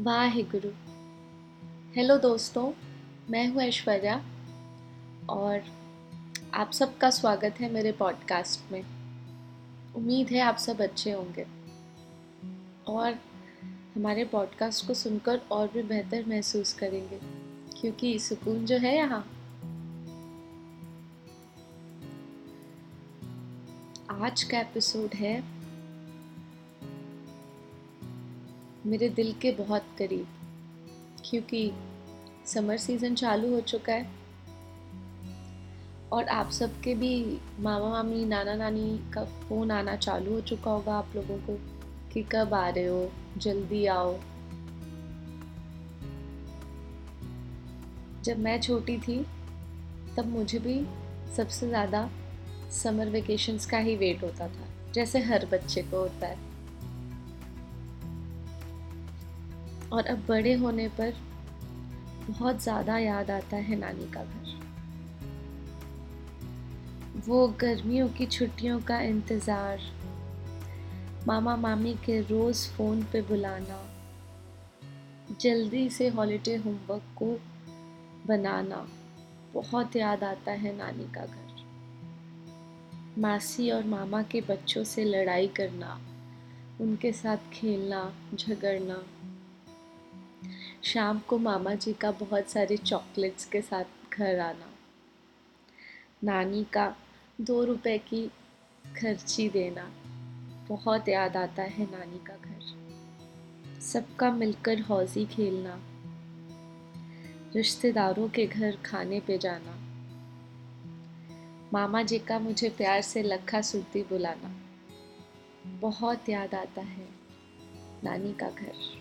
Wahe Guru hello दोस्तों, मैं हूँ ऐश्वर्या और आप सबका स्वागत है मेरे पॉडकास्ट में। उम्मीद है आप सब अच्छे होंगे। और हमारे पॉडकास्ट को सुनकर और भी बेहतर महसूस करेंगे, क्योंकि सुकून जो है यहाँ। आज का एपिसोड है मेरे दिल के बहुत करीब, क्योंकि समर सीज़न चालू हो चुका है और आप सबके भी मामा मामी, नाना नानी का फ़ोन आना चालू हो चुका होगा आप लोगों को कि कब आ रहे हो, जल्दी आओ। जब मैं छोटी थी, तब मुझे भी सबसे ज़्यादा समर वेकेशंस का ही वेट होता था, जैसे हर बच्चे को होता है। और अब बड़े होने पर बहुत ज़्यादा याद आता है नानी का घर। वो गर्मियों की छुट्टियों का इंतज़ार, मामा मामी के रोज़ फ़ोन पे बुलाना, जल्दी से हॉलीडे होमवर्क को बनाना, बहुत याद आता है नानी का घर। मासी और मामा के बच्चों से लड़ाई करना, उनके साथ खेलना, झगड़ना शाम को मामा जी का बहुत सारे चॉकलेट्स के साथ घर आना। नानी का दो रुपए की खर्ची देना। बहुत याद आता है नानी का घर। सबका मिलकर हौजी खेलना। रिश्तेदारों के घर खाने पे जाना। मामा जी का मुझे प्यार से लखा सुरती बुलाना। बहुत याद आता है नानी का घर।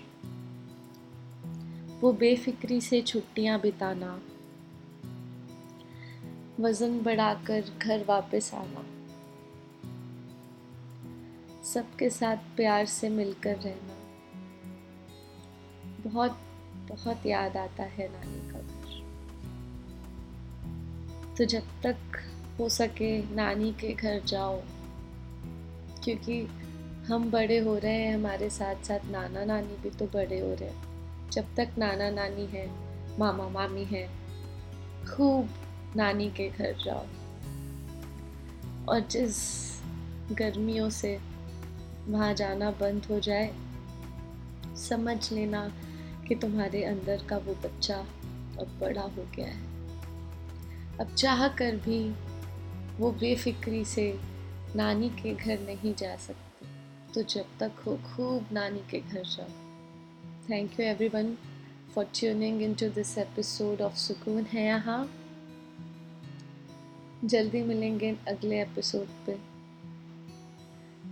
वो बेफिक्री से छुट्टियाँ बिताना। वज़न बढ़ाकर घर वापस आना। सबके साथ प्यार से मिलकर रहना। बहुत बहुत याद आता है नानी का। घर तो जब तक हो सके नानी के घर जाओ, क्योंकि हम बड़े हो रहे हैं, हमारे साथ साथ नाना नानी भी तो बड़े हो रहे हैं। जब तक नाना नानी है, मामा मामी है, खूब नानी के घर जाओ। और जिस गर्मियों से वहाँ जाना बंद हो जाए, समझ लेना कि तुम्हारे अंदर का वो बच्चा अब बड़ा हो गया है। अब चाह कर भी वो बेफिक्री से नानी के घर नहीं जा सकते। तो जब तक हो, खूब नानी के घर जाओ। Thank you, everyone, for tuning into this episode of सुकून है यहाँ जल्दी मिलेंगे अगले एपिसोड पे।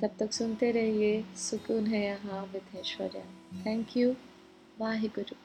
तब तक सुनते रहिए सुकून है यहाँ with Aishwarya thank you Waheguru